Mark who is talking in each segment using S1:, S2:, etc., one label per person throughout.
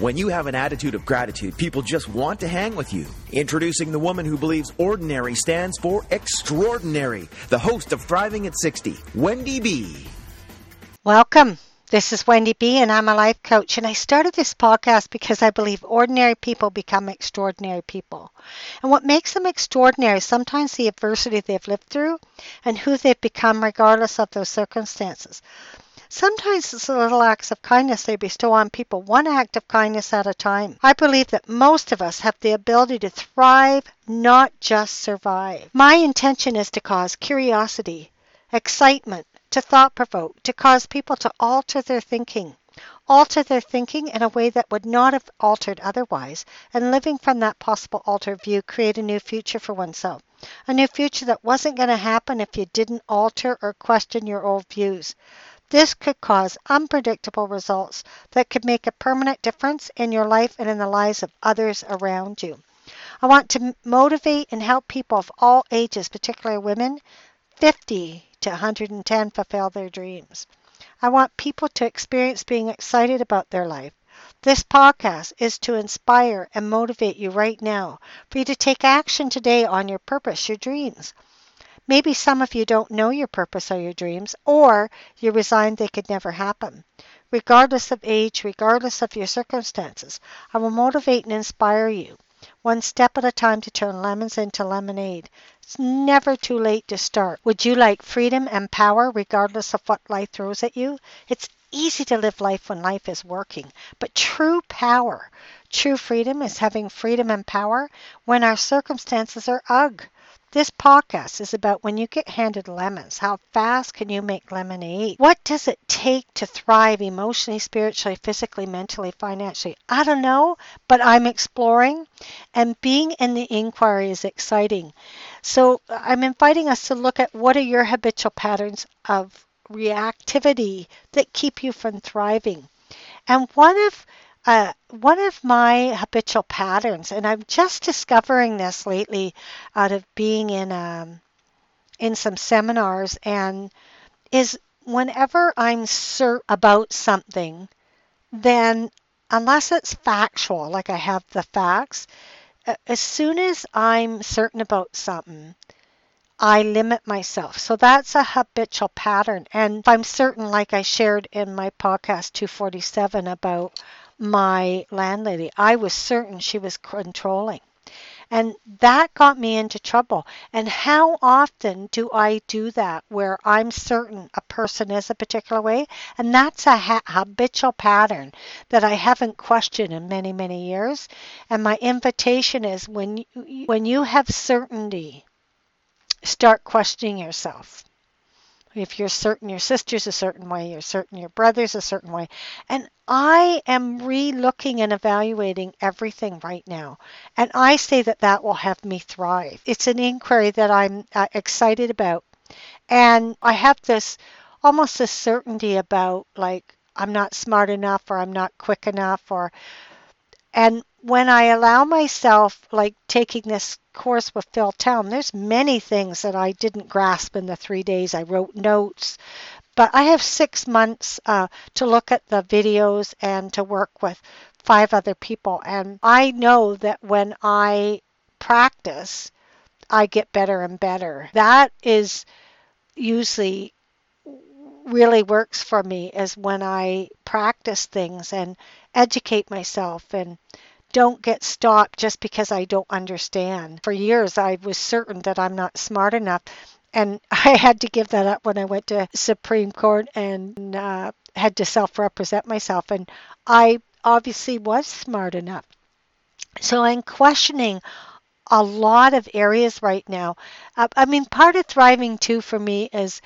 S1: When you have an attitude of gratitude, people just want to hang with you. Introducing the woman who believes ordinary stands for extraordinary, the host of Thriving at 60, Wendy B.
S2: Welcome. This is Wendy B, and I'm a life coach. And I started this podcast because I believe ordinary people become extraordinary people. And what makes them extraordinary is sometimes the adversity they've lived through and who they've become, regardless of those circumstances. Sometimes it's the little acts of kindness they bestow on people, one act of kindness at a time. I believe that most of us have the ability to thrive, not just survive. My intention is to cause curiosity, excitement, to thought provoke, to cause people to alter their thinking. Alter their thinking in a way that would not have altered otherwise, and living from that possible altered view, create a new future for oneself. A new future that wasn't going to happen if you didn't alter or question your old views. This could cause unpredictable results that could make a permanent difference in your life and in the lives of others around you. I want to motivate and help people of all ages, particularly women, 50 to 110 fulfill their dreams. I want people to experience being excited about their life. This podcast is to inspire and motivate you right now for you to take action today on your purpose, your dreams. Maybe some of you don't know your purpose or your dreams, or you're resigned they could never happen. Regardless of age, regardless of your circumstances, I will motivate and inspire you one step at a time to turn lemons into lemonade. It's never too late to start. Would you like freedom and power regardless of what life throws at you? It's easy to live life when life is working, but true power, true freedom is having freedom and power when our circumstances are ugh. This podcast is about when you get handed lemons, how fast can you make lemonade? What does it take to thrive emotionally, spiritually, physically, mentally, financially? I don't know, but I'm exploring and being in the inquiry is exciting. So I'm inviting us to look at what are your habitual patterns of reactivity that keep you from thriving. And one of uh, one of my habitual patterns, and I'm just discovering this lately out of being in um, in some seminars, and is whenever I'm certain about something, then unless it's factual, like I have the facts, as soon as I'm certain about something, I limit myself. So that's a habitual pattern. And if I'm certain, like I shared in my podcast 247 about my landlady. I was certain she was controlling. And that got me into trouble. And how often do I do that where I'm certain a person is a particular way? And that's a ha- habitual pattern that I haven't questioned in many, many years. And my invitation is when you, when you have certainty, start questioning yourself. If you're certain your sister's a certain way, you're certain your brother's a certain way. And I am re looking and evaluating everything right now. And I say that that will have me thrive. It's an inquiry that I'm uh, excited about. And I have this almost a certainty about like, I'm not smart enough or I'm not quick enough or and when I allow myself, like taking this course with Phil Town, there's many things that I didn't grasp in the three days. I wrote notes, but I have six months uh, to look at the videos and to work with five other people. And I know that when I practice, I get better and better. That is usually really works for me is when I practice things and educate myself and don't get stopped just because I don't understand. For years, I was certain that I'm not smart enough. and I had to give that up when I went to Supreme Court and uh, had to self-represent myself. And I obviously was smart enough. So I'm questioning a lot of areas right now. Uh, I mean, part of thriving too for me is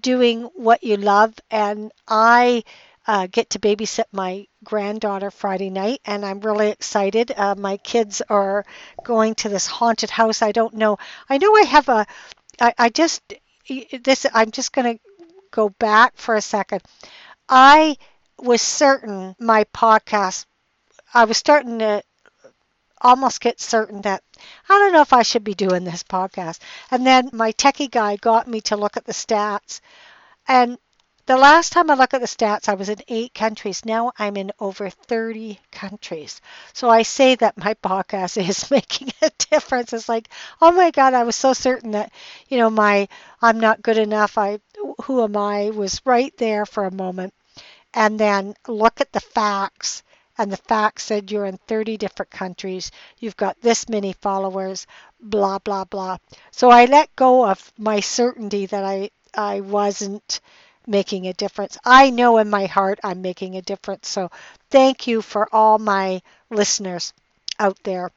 S2: doing what you love, and I uh, get to babysit my granddaughter Friday night, and I'm really excited. Uh, my kids are going to this haunted house. I don't know. I know I have a. I, I just this. I'm just going to go back for a second. I was certain my podcast. I was starting to almost get certain that I don't know if I should be doing this podcast. And then my techie guy got me to look at the stats. And the last time I looked at the stats, I was in eight countries. Now I'm in over 30 countries. So I say that my podcast is making a difference. It's like, oh my God, I was so certain that, you know, my I'm not good enough. I who am I was right there for a moment. And then look at the facts. And the facts said you're in 30 different countries. You've got this many followers, blah, blah, blah. So I let go of my certainty that I, I wasn't making a difference. I know in my heart I'm making a difference. So thank you for all my listeners out there.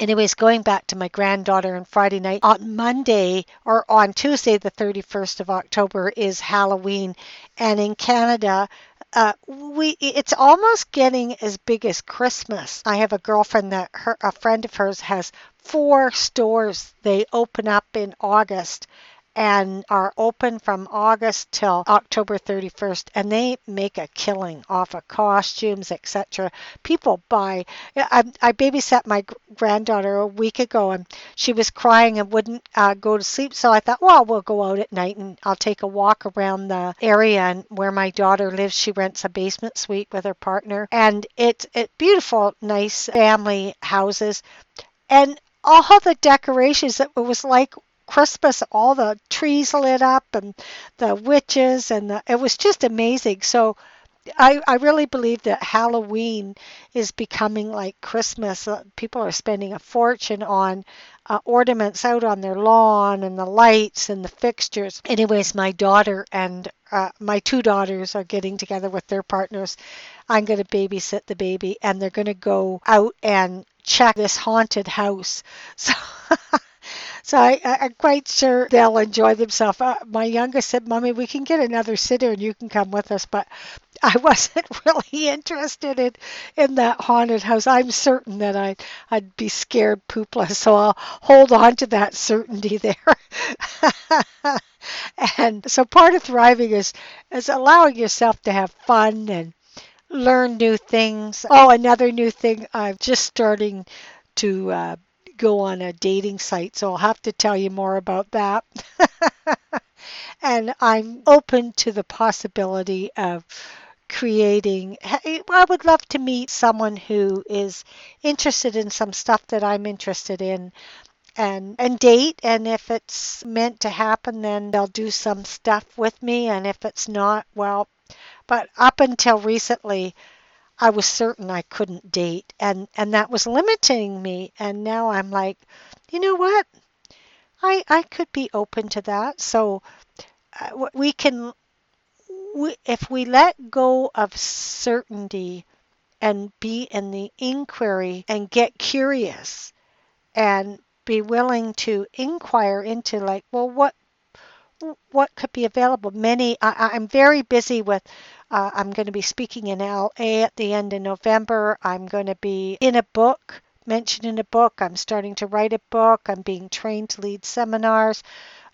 S2: Anyways, going back to my granddaughter on Friday night, on Monday or on Tuesday, the 31st of October, is Halloween. And in Canada, uh, we it's almost getting as big as Christmas. I have a girlfriend that her a friend of hers has four stores. They open up in August and are open from August till October 31st and they make a killing off of costumes etc people buy I, I babysat my granddaughter a week ago and she was crying and wouldn't uh, go to sleep so I thought well we'll go out at night and I'll take a walk around the area and where my daughter lives she rents a basement suite with her partner. And it's it beautiful nice family houses. And all the decorations it was like Christmas, all the trees lit up and the witches, and the, it was just amazing. So I, I really believe that Halloween is becoming like Christmas. Uh, people are spending a fortune on uh, ornaments out on their lawn and the lights and the fixtures. Anyways, my daughter and uh, my two daughters are getting together with their partners. I'm going to babysit the baby, and they're going to go out and check this haunted house. So. So I, am quite sure they'll enjoy themselves. Uh, my youngest said, Mommy, we can get another sitter and you can come with us. But I wasn't really interested in, in that haunted house. I'm certain that I, I'd be scared poopless. So I'll hold on to that certainty there. and so part of thriving is, is allowing yourself to have fun and learn new things. Oh, another new thing I'm just starting to uh, go on a dating site, so I'll have to tell you more about that. and I'm open to the possibility of creating I would love to meet someone who is interested in some stuff that I'm interested in and and date and if it's meant to happen then they'll do some stuff with me and if it's not well but up until recently I was certain I couldn't date and and that was limiting me and now I'm like you know what? I I could be open to that. So uh, we can we, if we let go of certainty and be in the inquiry and get curious and be willing to inquire into like well what what could be available? Many I, i'm very busy with uh, I'm going to be speaking in LA at the end of November. I'm going to be in a book, mentioned in a book. I'm starting to write a book. I'm being trained to lead seminars.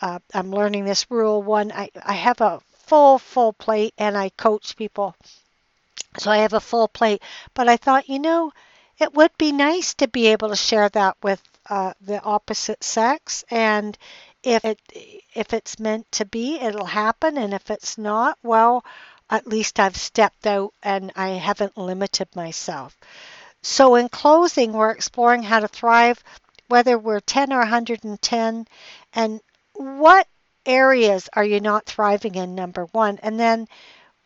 S2: Uh, I'm learning this rule one. I, I have a full, full plate and I coach people. So I have a full plate. But I thought, you know, it would be nice to be able to share that with uh, the opposite sex. And if it if it's meant to be, it'll happen. And if it's not, well, at least I've stepped out and I haven't limited myself. So, in closing, we're exploring how to thrive, whether we're 10 or 110, and what areas are you not thriving in, number one, and then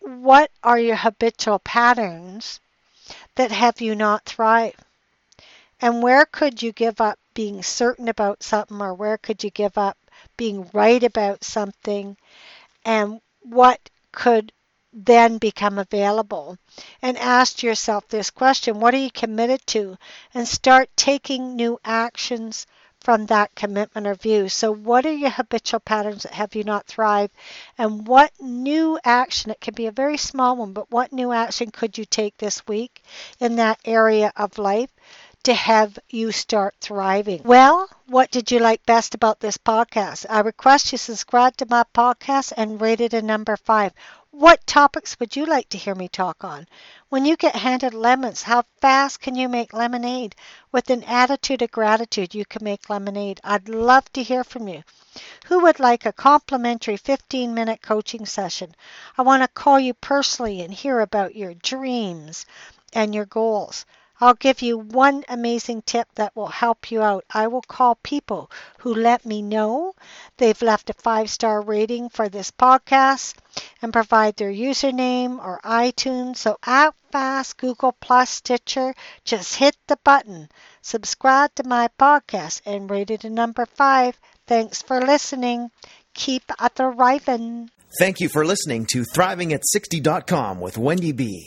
S2: what are your habitual patterns that have you not thrive? And where could you give up being certain about something, or where could you give up being right about something and what could then become available. And ask yourself this question what are you committed to? And start taking new actions from that commitment or view. So, what are your habitual patterns that have you not thrive? And what new action, it can be a very small one, but what new action could you take this week in that area of life? To have you start thriving. Well, what did you like best about this podcast? I request you subscribe to my podcast and rate it a number five. What topics would you like to hear me talk on? When you get handed lemons, how fast can you make lemonade? With an attitude of gratitude, you can make lemonade. I'd love to hear from you. Who would like a complimentary 15 minute coaching session? I want to call you personally and hear about your dreams and your goals. I'll give you one amazing tip that will help you out. I will call people who let me know they've left a five star rating for this podcast and provide their username or iTunes. So act fast, Google Plus, Stitcher, just hit the button, subscribe to my podcast, and rate it a number five. Thanks for listening. Keep thriving.
S1: Thank you for listening to ThrivingAt60.com with Wendy B.